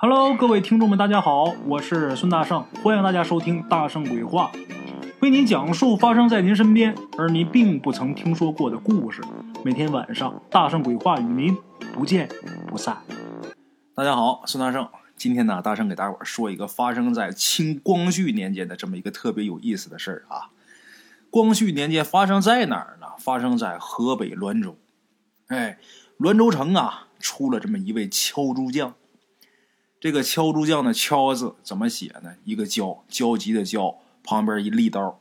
Hello，各位听众们，大家好，我是孙大圣，欢迎大家收听《大圣鬼话》，为您讲述发生在您身边而您并不曾听说过的故事。每天晚上，《大圣鬼话》与您不见不散。大家好，孙大圣。今天呢，大圣给大伙儿说一个发生在清光绪年间的这么一个特别有意思的事儿啊。光绪年间发生在哪儿呢？发生在河北滦州。哎，滦州城啊，出了这么一位敲竹匠。这个敲竹匠的“敲”字怎么写呢？一个“焦”，焦急的“焦”，旁边一立刀。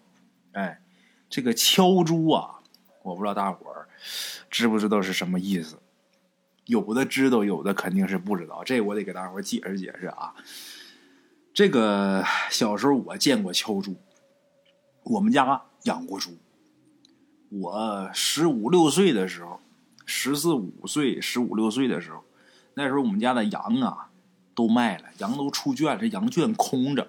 哎，这个敲竹啊，我不知道大伙儿知不知道是什么意思。有的知道，有的肯定是不知道。这我得给大伙儿解释解释啊。这个小时候我见过敲竹，我们家养过猪。我十五六岁的时候，十四五岁、十五六岁的时候，那时候我们家的羊啊。都卖了，羊都出圈，这羊圈空着。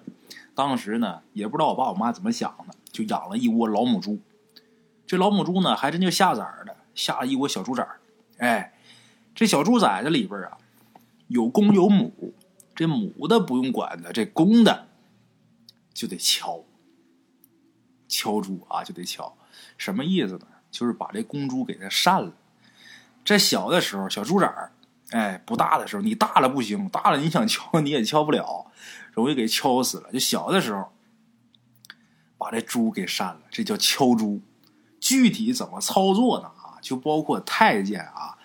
当时呢，也不知道我爸我妈怎么想的，就养了一窝老母猪。这老母猪呢，还真就下崽儿了，下了一窝小猪崽。哎，这小猪崽子里边啊，有公有母。这母的不用管的，这公的就得敲。敲猪啊，就得敲。什么意思呢？就是把这公猪给它扇了。在小的时候，小猪崽儿。哎，不大的时候，你大了不行，大了你想敲 你也敲不了，容易给敲死了。就小的时候，把这猪给扇了，这叫敲猪。具体怎么操作呢？啊，就包括太监啊，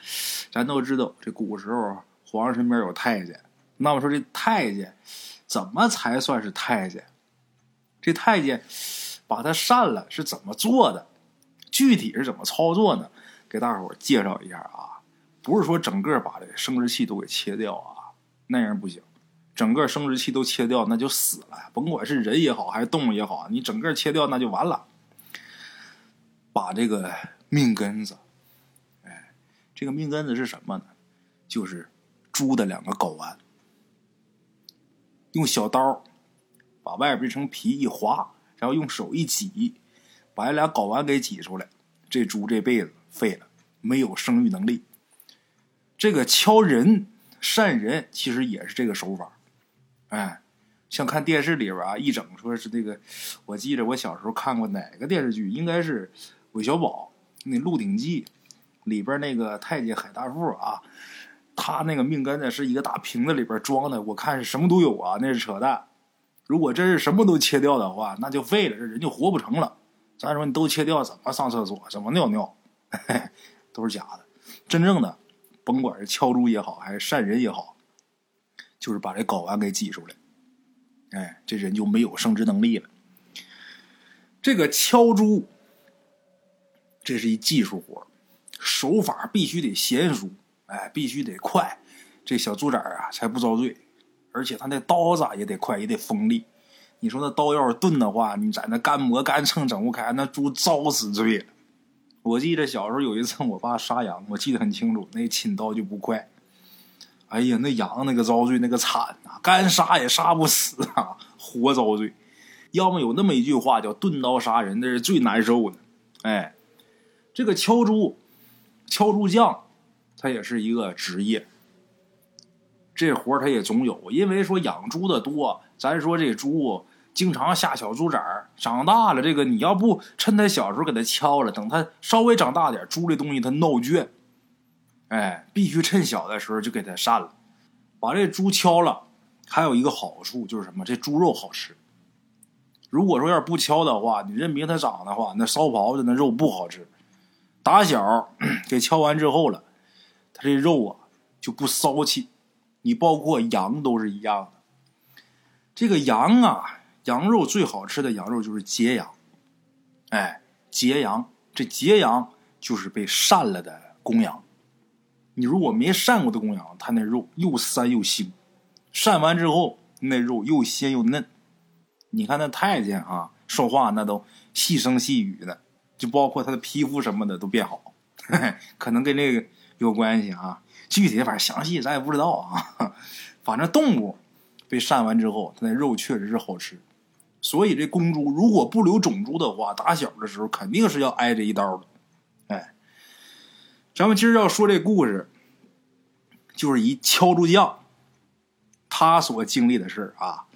咱都知道，这古时候皇上身边有太监。那么说这太监怎么才算是太监？这太监把他扇了是怎么做的？具体是怎么操作呢？给大伙介绍一下啊。不是说整个把这生殖器都给切掉啊，那样不行。整个生殖器都切掉，那就死了。甭管是人也好，还是动物也好，你整个切掉那就完了。把这个命根子，哎，这个命根子是什么呢？就是猪的两个睾丸。用小刀把外边这层皮一划，然后用手一挤，把这俩睾丸给挤出来，这猪这辈子废了，没有生育能力。这个敲人、扇人，其实也是这个手法。哎，像看电视里边啊，一整说是这个，我记着我小时候看过哪个电视剧，应该是韦小宝那《鹿鼎记》里边那个太监海大富啊，他那个命根子是一个大瓶子里边装的，我看是什么都有啊，那是扯淡。如果真是什么都切掉的话，那就废了，这人就活不成了。咱说你都切掉，怎么上厕所？怎么尿尿？都是假的，真正的。甭管是敲猪也好，还是扇人也好，就是把这睾丸给挤出来，哎，这人就没有生殖能力了。这个敲猪，这是一技术活手法必须得娴熟，哎，必须得快，这小猪崽啊才不遭罪。而且他那刀子也得快，也得锋利。你说那刀要是钝的话，你在那干磨干蹭整不开，那猪遭死罪了。我记得小时候有一次，我爸杀羊，我记得很清楚，那亲刀就不快。哎呀，那羊那个遭罪，那个惨呐，干杀也杀不死啊，活遭罪。要么有那么一句话叫“钝刀杀人”，那是最难受的。哎，这个敲猪、敲猪匠，他也是一个职业。这活他也总有，因为说养猪的多，咱说这猪。经常下小猪崽儿，长大了，这个你要不趁他小时候给他敲了，等他稍微长大点，猪这东西它闹倔，哎，必须趁小的时候就给他扇了，把这猪敲了。还有一个好处就是什么？这猪肉好吃。如果说要是不敲的话，你任凭它长的话，那烧狍子那肉不好吃。打小给敲完之后了，它这肉啊就不骚气。你包括羊都是一样的，这个羊啊。羊肉最好吃的羊肉就是揭羊，哎，揭羊，这揭羊就是被扇了的公羊。你如果没扇过的公羊，它那肉又膻又腥，扇完之后那肉又鲜又嫩。你看那太监啊，说话那都细声细语的，就包括他的皮肤什么的都变好，可能跟这个有关系啊。具体反正详细咱也不知道啊，反正动物被扇完之后，它那肉确实是好吃。所以这公猪如果不留种猪的话，打小的时候肯定是要挨这一刀的。哎，咱们今儿要说这故事，就是一敲猪匠，他所经历的事儿啊。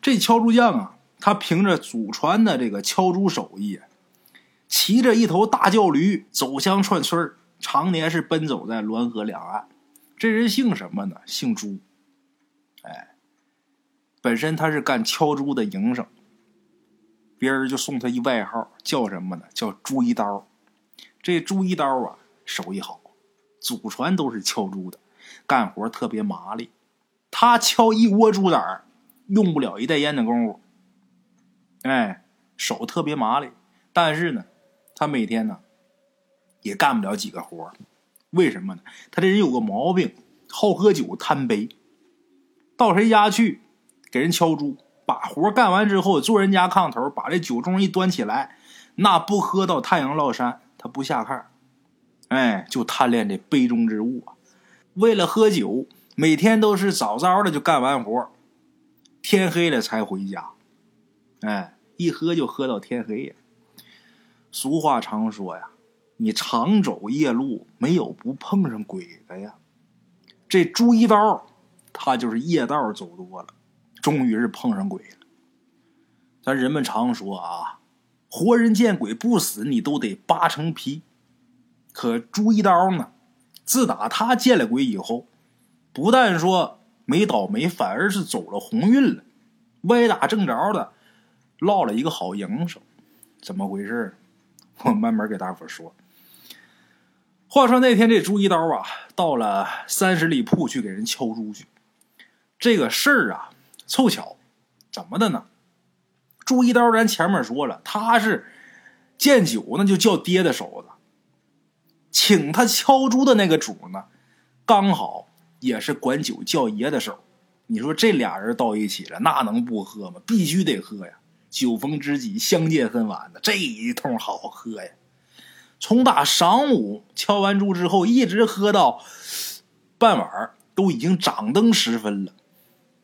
这敲猪匠啊，他凭着祖传的这个敲猪手艺，骑着一头大叫驴走乡串村常年是奔走在滦河两岸。这人姓什么呢？姓朱。哎，本身他是干敲猪的营生，别人就送他一外号，叫什么呢？叫朱一刀。这朱一刀啊，手艺好，祖传都是敲猪的，干活特别麻利。他敲一窝竹子用不了一袋烟的功夫。哎，手特别麻利，但是呢，他每天呢也干不了几个活为什么呢？他这人有个毛病，好喝酒、贪杯。到谁家去给人敲猪，把活干完之后，坐人家炕头，把这酒盅一端起来，那不喝到太阳落山。他不下炕，哎，就贪恋这杯中之物啊！为了喝酒，每天都是早早的就干完活，天黑了才回家。哎，一喝就喝到天黑呀。俗话常说呀，你常走夜路，没有不碰上鬼的呀。这朱一刀，他就是夜道走多了，终于是碰上鬼了。咱人们常说啊。活人见鬼不死，你都得扒成皮。可朱一刀呢？自打他见了鬼以后，不但说没倒霉，反而是走了鸿运了，歪打正着的落了一个好营生。怎么回事？我慢慢给大伙说。话说那天这朱一刀啊，到了三十里铺去给人敲猪去。这个事儿啊，凑巧，怎么的呢？朱一刀，咱前面说了，他是见酒那就叫爹的手子，请他敲猪的那个主呢，刚好也是管酒叫爷的手。你说这俩人到一起了，那能不喝吗？必须得喝呀！酒逢知己，相见恨晚的，这一通好喝呀！从打晌午敲完猪之后，一直喝到傍晚，都已经掌灯时分了，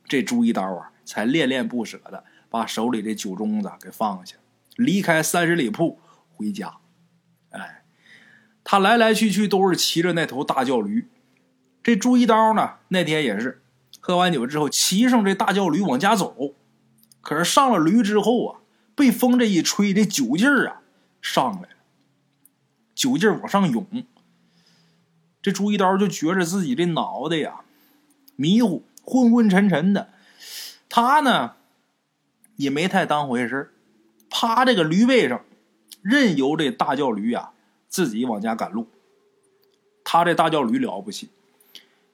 这朱一刀啊，才恋恋不舍的。把手里的酒盅子给放下，离开三十里铺回家。哎，他来来去去都是骑着那头大叫驴。这朱一刀呢，那天也是喝完酒之后，骑上这大叫驴往家走。可是上了驴之后啊，被风这一吹，这酒劲儿啊上来了，酒劲儿往上涌。这朱一刀就觉着自己这脑袋呀迷糊、昏昏沉沉的。他呢？也没太当回事趴这个驴背上，任由这大叫驴啊自己往家赶路。他这大叫驴了不起，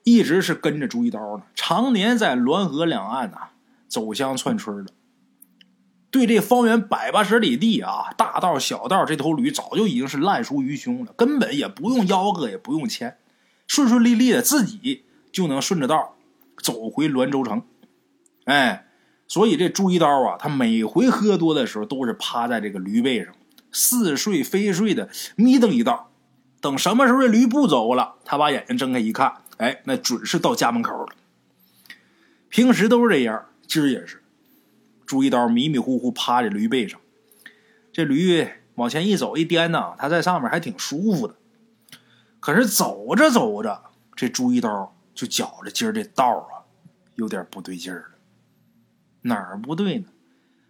一直是跟着朱一刀呢，常年在滦河两岸呐走乡串村的。对这方圆百八十里地啊，大道小道，这头驴早就已经是烂熟于胸了，根本也不用吆喝，也不用牵，顺顺利利的自己就能顺着道走回滦州城。哎。所以这朱一刀啊，他每回喝多的时候，都是趴在这个驴背上，似睡非睡的眯瞪一道。等什么时候这驴不走了，他把眼睛睁开一看，哎，那准是到家门口了。平时都是这样，今儿也是。朱一刀迷迷糊糊趴在驴背上，这驴往前一走一颠呐，他在上面还挺舒服的。可是走着走着，这朱一刀就觉着今儿这道啊，有点不对劲儿了。哪儿不对呢？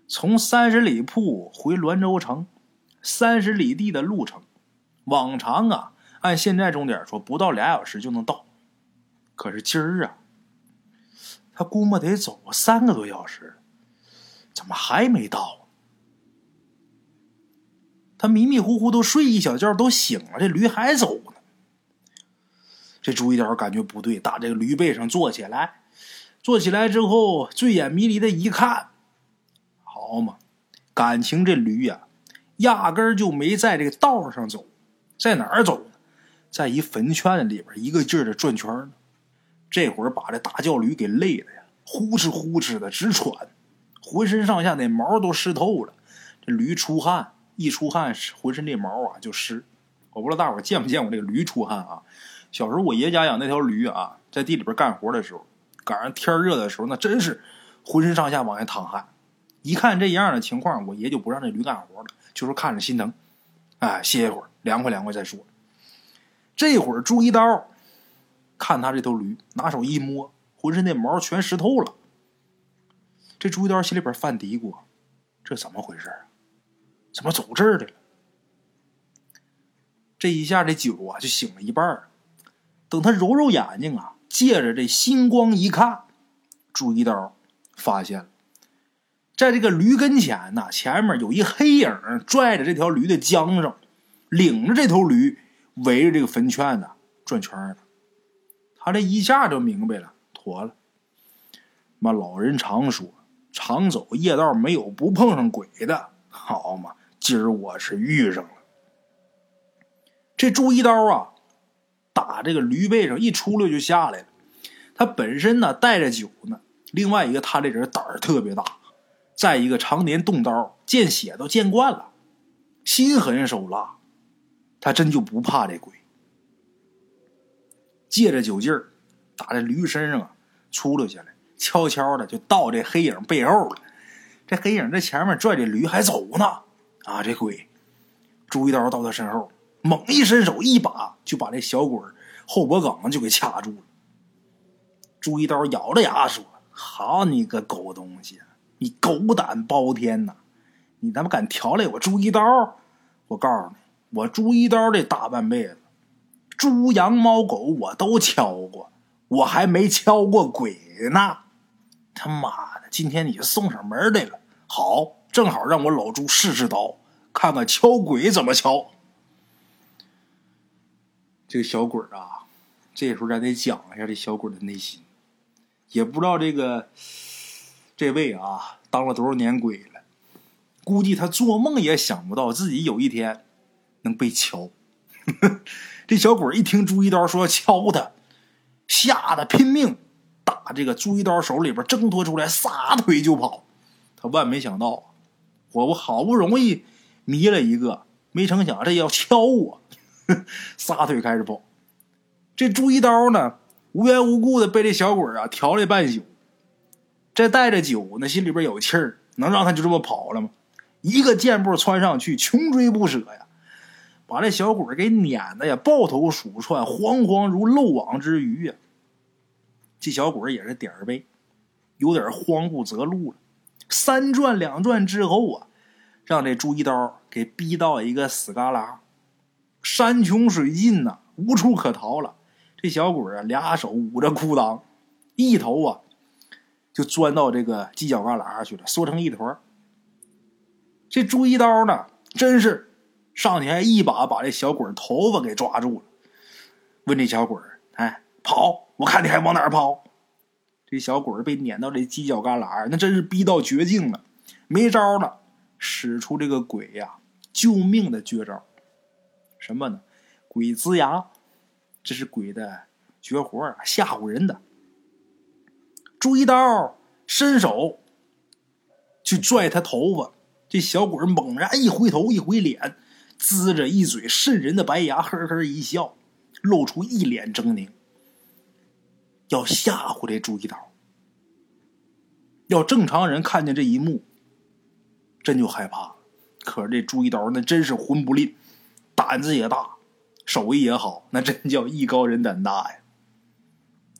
从三十里铺回滦州城，三十里地的路程，往常啊，按现在钟点说，不到俩小时就能到。可是今儿啊，他估摸得走三个多小时，怎么还没到？他迷迷糊糊都睡一小觉，都醒了，这驴还走呢。这朱一刀感觉不对，打这个驴背上坐起来。坐起来之后，醉眼迷离的一看，好嘛，感情这驴呀，压根儿就没在这个道上走，在哪儿走呢？在一坟圈里边，一个劲儿的转圈呢。这会儿把这大叫驴给累的呀，呼哧呼哧的直喘，浑身上下那毛都湿透了。这驴出汗，一出汗，浑身这毛啊就湿。我不知道大伙见没见过这个驴出汗啊？小时候我爷家养那条驴啊，在地里边干活的时候。赶上天热的时候，那真是浑身上下往下淌汗。一看这样的情况，我爷就不让这驴干活了，就说看着心疼，哎，歇一会儿，凉快凉快再说。这会儿朱一刀看他这头驴，拿手一摸，浑身的毛全湿透了。这朱一刀心里边犯嘀咕：这怎么回事啊？怎么走这儿的了？这一下这酒啊就醒了一半等他揉揉眼睛啊，借着这星光一看，朱一刀发现了，在这个驴跟前呢，前面有一黑影拽着这条驴的缰绳，领着这头驴围着这个坟圈子转圈呢。他这一下就明白了，妥了。妈，老人常说，常走夜道没有不碰上鬼的。好嘛，今儿我是遇上了。这朱一刀啊，打这个驴背上一出溜就下来了。他本身呢带着酒呢，另外一个他这人胆儿特别大，再一个常年动刀，见血都见惯了，心狠手辣，他真就不怕这鬼。借着酒劲儿，打在驴身上啊，出溜下来，悄悄的就到这黑影背后了。这黑影在前面拽着驴还走呢，啊，这鬼！朱一刀到他身后。猛一伸手，一把就把这小鬼后脖梗子就给掐住了。朱一刀咬着牙说：“好你个狗东西，你狗胆包天呐！你他妈敢调来我朱一刀？我告诉你，我朱一刀这大半辈子，猪羊猫狗我都敲过，我还没敲过鬼呢！他妈的，今天你送上门来了，好，正好让我老朱试试刀，看看敲鬼怎么敲。”这个小鬼啊，这时候咱得讲一下这小鬼的内心。也不知道这个这位啊，当了多少年鬼了，估计他做梦也想不到自己有一天能被敲。这小鬼一听朱一刀说敲他，吓得拼命打这个朱一刀手里边挣脱出来，撒腿就跑。他万没想到，我我好不容易迷了一个，没成想这要敲我。撒腿开始跑，这朱一刀呢，无缘无故的被这小鬼啊调了半宿，这带着酒呢，心里边有气儿，能让他就这么跑了吗？一个箭步窜上去，穷追不舍呀，把这小鬼给撵的呀，抱头鼠窜，惶惶如漏网之鱼呀。这小鬼也是点儿背，有点慌不择路了。三转两转之后啊，让这朱一刀给逼到一个死旮旯。山穷水尽呐，无处可逃了。这小鬼啊，俩手捂着裤裆，一头啊就钻到这个犄角旮旯去了，缩成一团。这朱一刀呢，真是上去还一把把这小鬼头发给抓住了，问这小鬼哎，跑！我看你还往哪儿跑？”这小鬼被撵到这犄角旮旯，那真是逼到绝境了，没招了，使出这个鬼呀救命的绝招。什么呢？鬼呲牙，这是鬼的绝活啊，吓唬人的。朱一刀伸手去拽他头发，这小鬼猛然一回头，一回脸，呲着一嘴渗人的白牙，呵呵一笑，露出一脸狰狞，要吓唬这朱一刀。要正常人看见这一幕，真就害怕了。可是这朱一刀那真是魂不吝。胆子也大，手艺也好，那真叫艺高人胆大呀！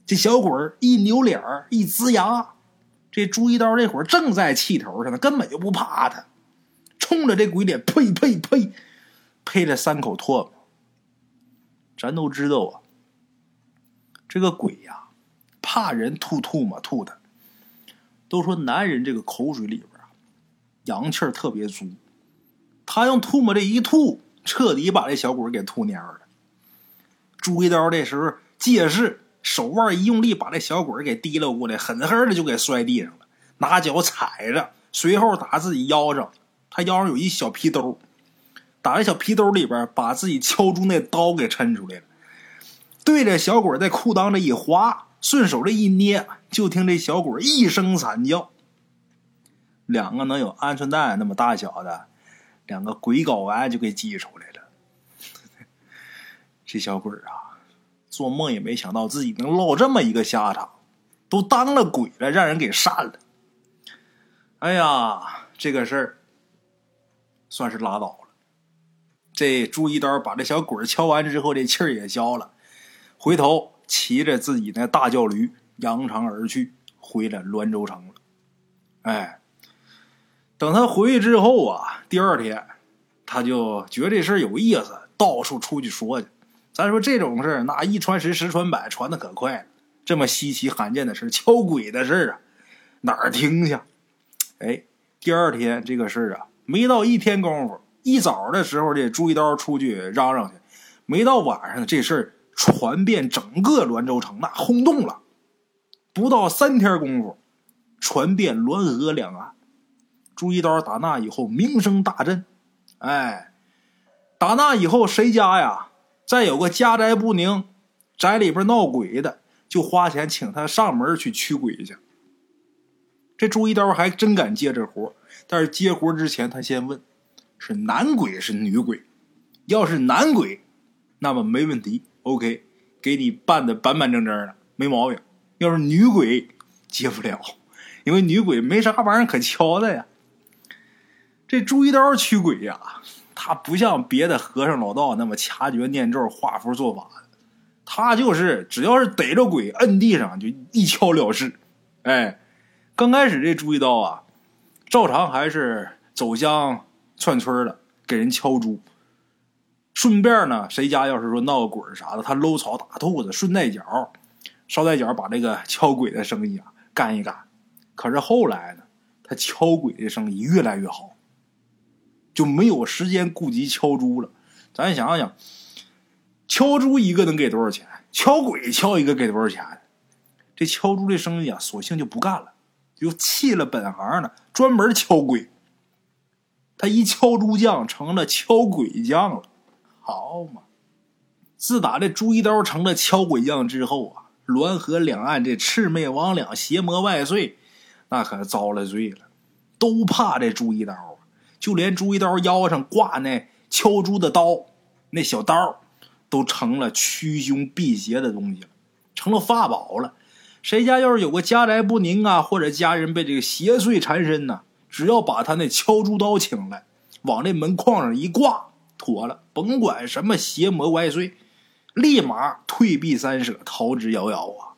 这小鬼一扭脸一呲牙，这朱一刀这会儿正在气头上呢，根本就不怕他，冲着这鬼脸呸呸呸，呸了三口唾沫。咱都知道啊，这个鬼呀，怕人吐吐沫吐的。都说男人这个口水里边啊，阳气儿特别足，他用吐沫这一吐。彻底把这小鬼给吐蔫了。朱一刀这时候借势，手腕一用力，把这小鬼给提溜过来，狠狠的就给摔地上了，拿脚踩着，随后打自己腰上，他腰上有一小皮兜，打这小皮兜里边，把自己敲猪那刀给抻出来了，对着小鬼在裤裆里一划，顺手这一捏，就听这小鬼一声惨叫，两个能有鹌鹑蛋那么大小的。两个鬼睾丸就给挤出来了。这小鬼啊，做梦也没想到自己能落这么一个下场，都当了鬼了，让人给扇了。哎呀，这个事儿算是拉倒了。这朱一刀把这小鬼敲完之后，这气儿也消了，回头骑着自己那大轿驴扬长而去，回了滦州城了。哎，等他回去之后啊，第二天他就觉得这事儿有意思，到处出去说去。咱说这种事儿，那一传十，十传百，传的可快了。这么稀奇罕见的事 敲鬼的事儿啊，哪儿听去？哎，第二天这个事儿啊，没到一天功夫，一早的时候这朱一刀出去嚷嚷去，没到晚上这事儿传遍整个滦州城，那轰动了。不到三天功夫，传遍滦河两岸。朱一刀打那以后名声大振，哎，打那以后谁家呀，再有个家宅不宁，宅里边闹鬼的。就花钱请他上门去驱鬼去。这朱一刀还真敢接这活但是接活之前，他先问：是男鬼是女鬼？要是男鬼，那么没问题，OK，给你办的板板正正的，没毛病。要是女鬼，接不了，因为女鬼没啥玩意儿可敲的呀。这朱一刀驱鬼呀，他不像别的和尚老道那么掐诀念咒、画符做法。他就是只要是逮着鬼，摁地上就一敲了事。哎，刚开始这朱一刀啊，照常还是走乡串村的，给人敲猪。顺便呢，谁家要是说闹个鬼啥的，他搂草打兔子，顺带脚捎带脚把这个敲鬼的生意啊干一干。可是后来呢，他敲鬼的生意越来越好，就没有时间顾及敲猪了。咱想想。敲猪一个能给多少钱？敲鬼敲一个给多少钱？这敲猪这生意啊，索性就不干了，就弃了本行了，专门敲鬼。他一敲猪匠成了敲鬼匠了，好嘛！自打这朱一刀成了敲鬼匠之后啊，滦河两岸这魑魅魍魉、邪魔外祟，那可遭了罪了，都怕这朱一刀！就连朱一刀腰上挂那敲猪的刀，那小刀。都成了驱凶辟邪的东西了，成了法宝了。谁家要是有个家宅不宁啊，或者家人被这个邪祟缠身呢，只要把他那敲猪刀请来，往这门框上一挂，妥了。甭管什么邪魔歪祟，立马退避三舍，逃之夭夭啊！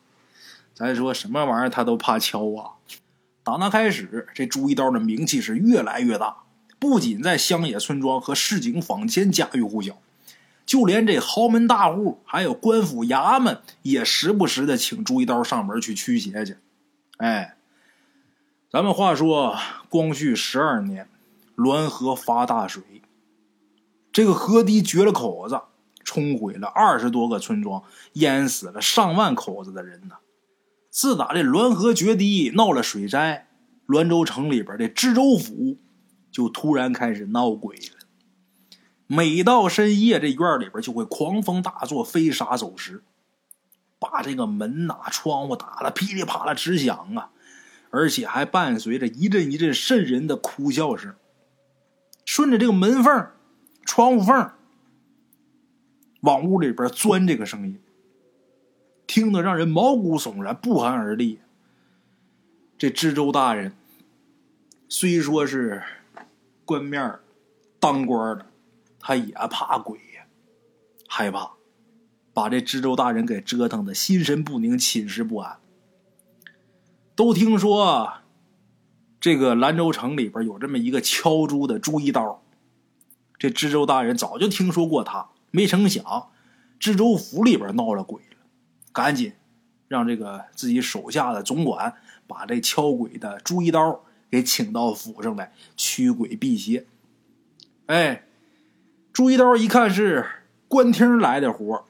咱说什么玩意儿他都怕敲啊。打那开始，这朱一刀的名气是越来越大，不仅在乡野村庄和市井坊间家喻户晓。就连这豪门大户，还有官府衙门，也时不时的请朱一刀上门去驱邪去。哎，咱们话说，光绪十二年，滦河发大水，这个河堤决了口子，冲毁了二十多个村庄，淹死了上万口子的人呢。自打这滦河决堤闹了水灾，滦州城里边的知州府就突然开始闹鬼了。每到深夜，这院里边就会狂风大作，飞沙走石，把这个门呐、窗户打了噼里啪啦直响啊！而且还伴随着一阵一阵瘆人的哭笑声，顺着这个门缝、窗户缝往屋里边钻，这个声音听得让人毛骨悚然、不寒而栗。这知州大人虽说是官面当官的。他也怕鬼呀，害怕，把这知州大人给折腾的心神不宁、寝食不安。都听说这个兰州城里边有这么一个敲猪的朱一刀，这知州大人早就听说过他，没成想知州府里边闹了鬼了，赶紧让这个自己手下的总管把这敲鬼的朱一刀给请到府上来驱鬼辟邪。哎。朱一刀一看是官厅来的活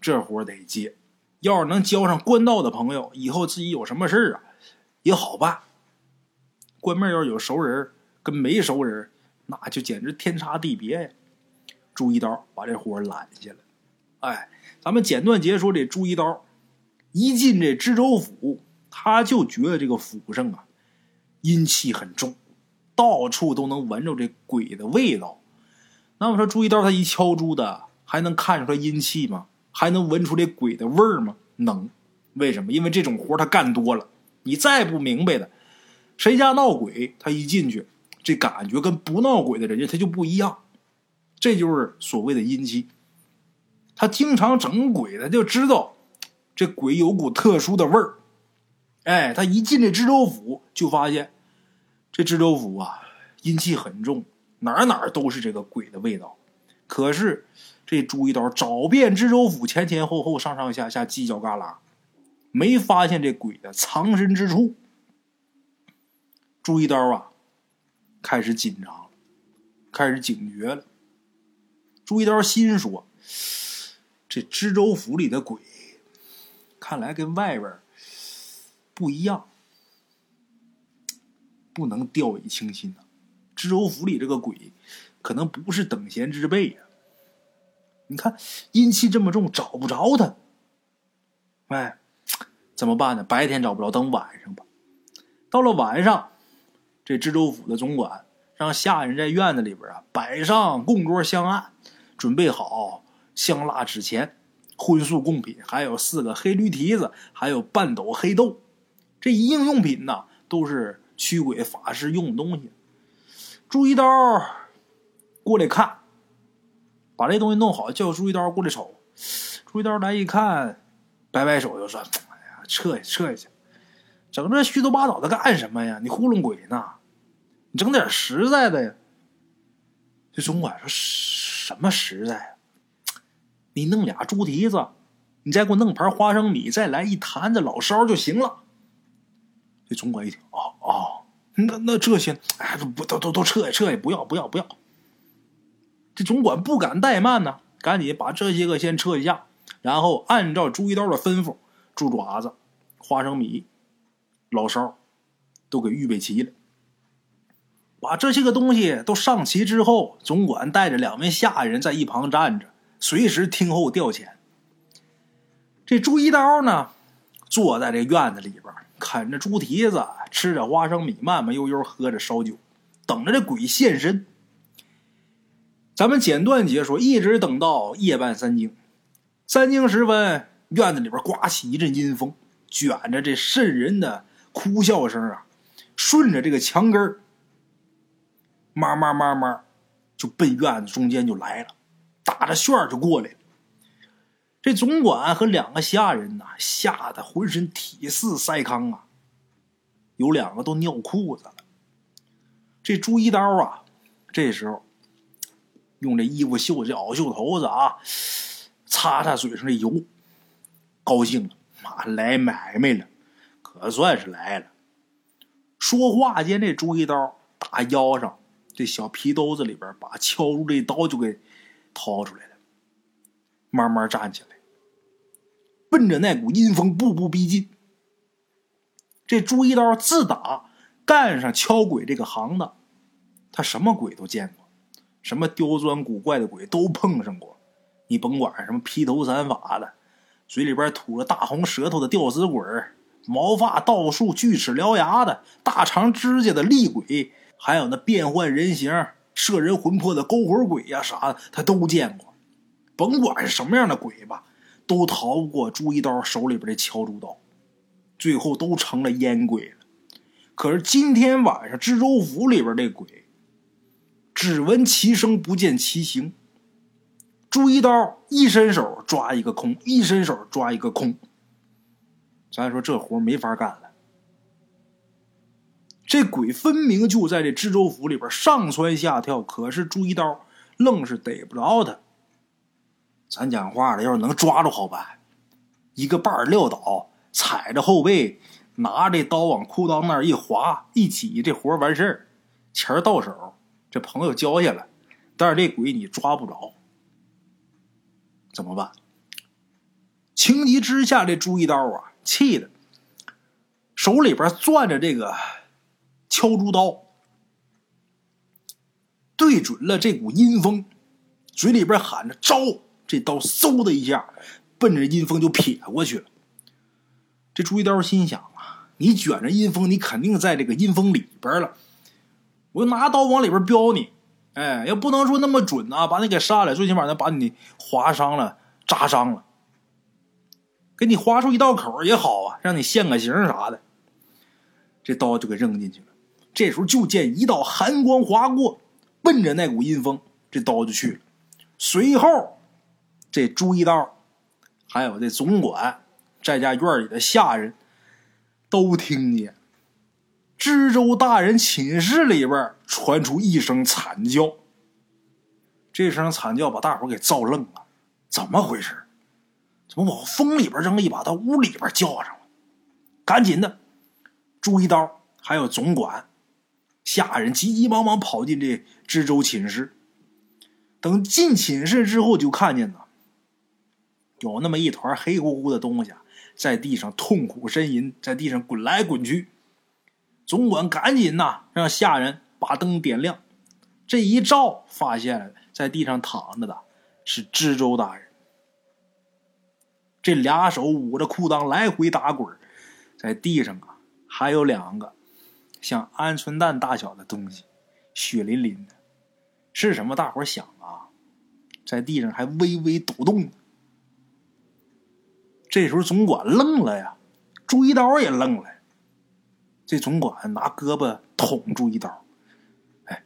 这活得接。要是能交上官道的朋友，以后自己有什么事啊，也好办。官面要有熟人，跟没熟人，那就简直天差地别呀。朱一刀把这活揽下了。哎，咱们简短结说，这朱一刀一进这知州府，他就觉得这个府上啊，阴气很重，到处都能闻着这鬼的味道。那么说，朱一刀他一敲猪的，还能看出来阴气吗？还能闻出这鬼的味儿吗？能，为什么？因为这种活他干多了。你再不明白的，谁家闹鬼，他一进去，这感觉跟不闹鬼的人家他就不一样。这就是所谓的阴气。他经常整鬼，他就知道这鬼有股特殊的味儿，哎，他一进这知州府，就发现这知州府啊阴气很重，哪哪都是这个鬼的味道。可是这朱一刀找遍知州府前前后后、上上下下、犄角旮旯，没发现这鬼的藏身之处。朱一刀啊，开始紧张了，开始警觉了。朱一刀心说：“这知州府里的鬼，看来跟外边不一样，不能掉以轻心呐。知州府里这个鬼，可能不是等闲之辈呀。你看阴气这么重，找不着他。哎，怎么办呢？白天找不着，等晚上吧。到了晚上，这知州府的总管让下人在院子里边啊摆上供桌香案，准备好香蜡纸钱、荤素贡品，还有四个黑驴蹄子，还有半斗黑豆。这一应用品呢，都是驱鬼法师用的东西。朱一刀过来看，把这东西弄好，叫朱一刀过来瞅。朱一刀来一看，摆摆手就说：“哎呀，撤下撤下去，整这虚头巴脑的干什么呀？你糊弄鬼呢？你整点实在的呀。”这总管说：“什么实在？你弄俩猪蹄子，你再给我弄盘花生米，再来一坛子老烧就行了。”这总管一听，哦哦，那那这些，哎，不都都都撤呀撤呀，不要不要不要。这总管不敢怠慢呢，赶紧把这些个先撤一下，然后按照朱一刀的吩咐，猪爪子、花生米、老烧都给预备齐了。把这些个东西都上齐之后，总管带着两位下人在一旁站着，随时听候调遣。这朱一刀呢，坐在这院子里边。啃着猪蹄子，吃着花生米，慢慢悠悠喝着烧酒，等着这鬼现身。咱们简短解说，一直等到夜半三更。三更时分，院子里边刮起一阵阴风，卷着这瘆人的哭笑声啊，顺着这个墙根儿，慢慢慢慢就奔院子中间就来了，打着旋儿就过来了。这总管和两个下人呐，吓得浑身体似筛糠啊，有两个都尿裤子了。这朱一刀啊，这时候用这衣服袖子袄袖头子啊，擦擦嘴上的油，高兴了，妈来买卖了，可算是来了。说话间，这朱一刀打腰上这小皮兜子里边，把敲入这刀就给掏出来了。慢慢站起来，奔着那股阴风步步逼近。这朱一刀自打干上敲鬼这个行当，他什么鬼都见过，什么刁钻古怪的鬼都碰上过。你甭管什么披头散发的，嘴里边吐着大红舌头的吊死鬼毛发倒竖、锯齿獠牙的大长指甲的厉鬼，还有那变换人形、摄人魂魄的勾魂鬼呀啥的，他都见过。甭管是什么样的鬼吧，都逃不过朱一刀手里边的敲竹刀，最后都成了烟鬼了。可是今天晚上知州府里边这鬼，只闻其声不见其形。朱一刀一伸手抓一个空，一伸手抓一个空。咱说这活没法干了。这鬼分明就在这知州府里边上蹿下跳，可是朱一刀愣是逮不着他。咱讲话了，要是能抓住好办，一个半撂倒，踩着后背，拿这刀往裤裆那儿一划一挤，这活完事儿，钱到手，这朋友交下了。但是这鬼你抓不着，怎么办？情急之下，这朱一刀啊，气的手里边攥着这个敲竹刀，对准了这股阴风，嘴里边喊着招。这刀嗖的一下，奔着阴风就撇过去了。这朱一刀心想啊，你卷着阴风，你肯定在这个阴风里边了。我就拿刀往里边飙你，哎，也不能说那么准啊，把你给杀了，最起码能把你划伤了、扎伤了，给你划出一道口也好啊，让你现个形啥的。这刀就给扔进去了。这时候就见一道寒光划过，奔着那股阴风，这刀就去了。随后。这朱一刀，还有这总管，在家院里的下人，都听见知州大人寝室里边传出一声惨叫。这声惨叫把大伙给照愣了，怎么回事？怎么往风里边扔了一把，到屋里边叫上了？赶紧的，朱一刀还有总管、下人急急忙忙跑进这知州寝室。等进寝室之后，就看见呢，有那么一团黑乎乎的东西在地上痛苦呻吟，在地上滚来滚去。总管赶紧呐，让下人把灯点亮。这一照，发现在地上躺着的是知州大人。这俩手捂着裤裆来回打滚，在地上啊还有两个像鹌鹑蛋大小的东西，血淋淋的，是什么？大伙想啊，在地上还微微抖动。这时候总管愣了呀，朱一刀也愣了。这总管拿胳膊捅朱一刀，哎，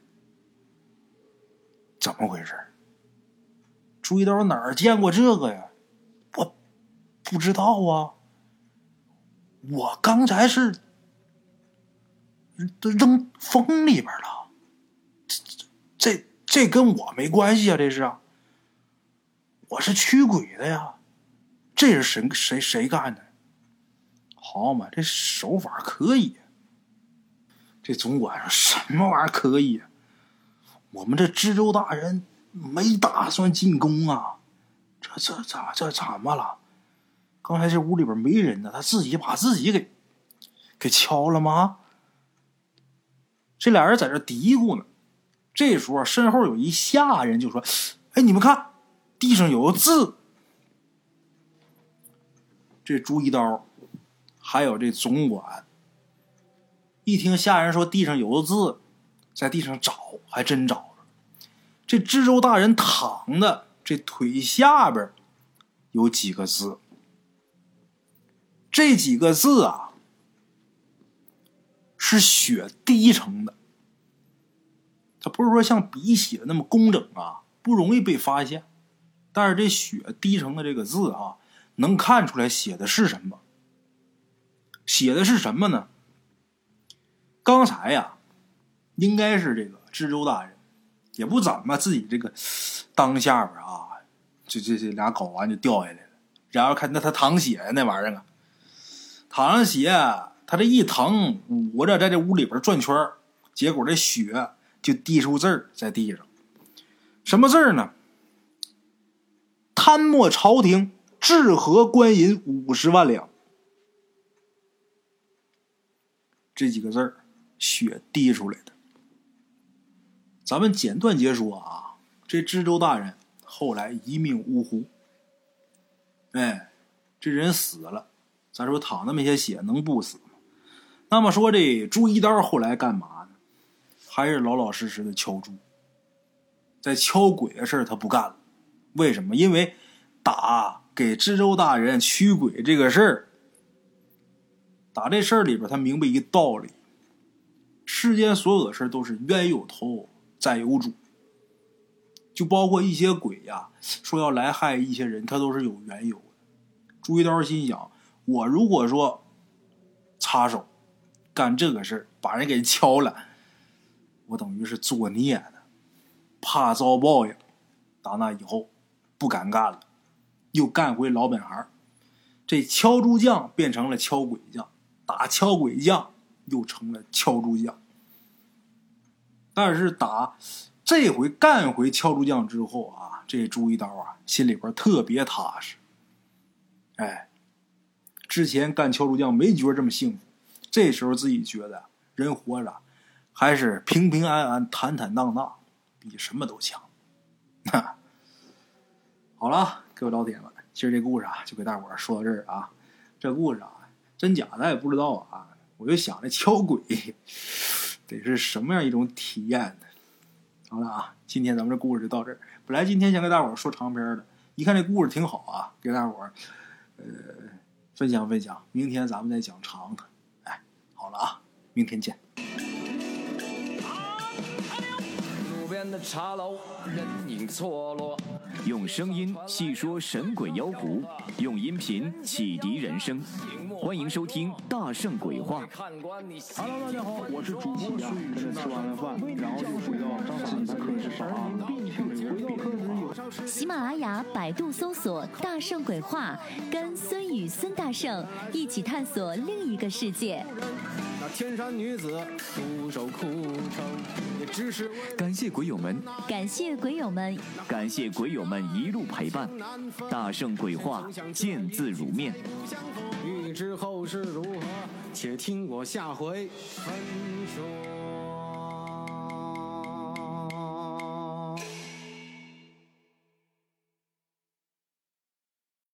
怎么回事？朱一刀哪儿见过这个呀？我不知道啊。我刚才是扔风里边了，这这这跟我没关系啊！这是，我是驱鬼的呀。这是谁谁谁干的？好嘛，这手法可以。这总管说什么玩意儿可以？我们这知州大人没打算进宫啊！这这咋这怎么了？刚才这屋里边没人呢，他自己把自己给给敲了吗？这俩人在这嘀咕呢。这时候身后有一下人就说：“哎，你们看，地上有个字。”这朱一刀，还有这总管，一听下人说地上有个字，在地上找，还真找着。这知州大人躺的这腿下边有几个字，这几个字啊是血滴成的。他不是说像笔写的那么工整啊，不容易被发现。但是这血滴成的这个字啊。能看出来写的是什么？写的是什么呢？刚才呀，应该是这个知州大人，也不怎么自己这个当下边啊，这这这俩睾丸就掉下来了。然后看那他淌血那玩意儿啊，淌上血，他这一疼，捂着在这屋里边转圈结果这血就滴出字儿在地上，什么字儿呢？贪墨朝廷。治河官银五十万两，这几个字儿血滴出来的。咱们简短截说啊，这知州大人后来一命呜呼。哎，这人死了，咱说淌那么些血能不死吗？那么说这朱一刀后来干嘛呢？还是老老实实的敲猪，在敲鬼的事儿他不干了。为什么？因为打。给知州大人驱鬼这个事儿，打这事儿里边，他明白一个道理：世间所有的事都是冤有头，债有主。就包括一些鬼呀，说要来害一些人，他都是有缘由的。朱一刀心想：我如果说插手干这个事儿，把人给敲了，我等于是作孽的，怕遭报应。打那以后，不敢干了。又干回老本行，这敲猪匠变成了敲鬼匠，打敲鬼匠又成了敲猪匠。但是打这回干回敲猪匠之后啊，这朱一刀啊心里边特别踏实。哎，之前干敲猪匠没觉得这么幸福，这时候自己觉得人活着还是平平安安、坦坦荡荡，比什么都强。哈，好了。各位老铁们，今儿这故事啊，就给大伙说到这儿啊。这故事啊，真假咱也不知道啊。我就想着敲鬼得是什么样一种体验呢？好了啊，今天咱们这故事就到这儿。本来今天想给大伙说长篇的，一看这故事挺好啊，给大伙呃分享分享。明天咱们再讲长的。哎，好了啊，明天见。路边的茶楼，人影错落。用声音细说神鬼妖狐，用音频启迪人生。欢迎收听《大圣鬼话》。Hello，大家好，我是主播孙宇，吃完了饭，然后就回到自己的课室上，并且回到课室有。喜马拉雅、百度搜索“大圣鬼话”，跟孙宇、孙大圣一起探索另一个世界。那天山女子独守空城，也只是感谢鬼友们，感谢鬼友们，感谢鬼友们一路陪伴。大圣鬼话，见字如面。欲知后事如何，且听我下回分说。